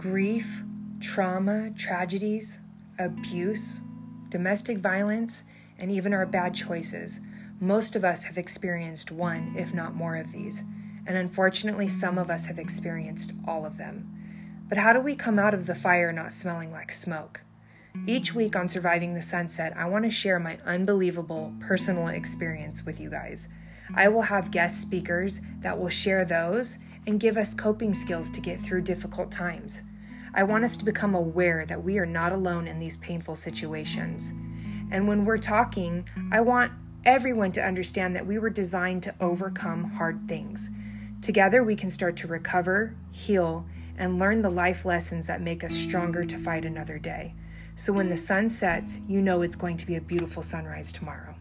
grief, trauma, tragedies, abuse, domestic violence, and even our bad choices. Most of us have experienced one, if not more, of these, and unfortunately, some of us have experienced all of them. But how do we come out of the fire not smelling like smoke? Each week on Surviving the Sunset, I want to share my unbelievable personal experience with you guys. I will have guest speakers that will share those and give us coping skills to get through difficult times. I want us to become aware that we are not alone in these painful situations. And when we're talking, I want everyone to understand that we were designed to overcome hard things. Together, we can start to recover, heal, and learn the life lessons that make us stronger to fight another day. So when the sun sets, you know it's going to be a beautiful sunrise tomorrow.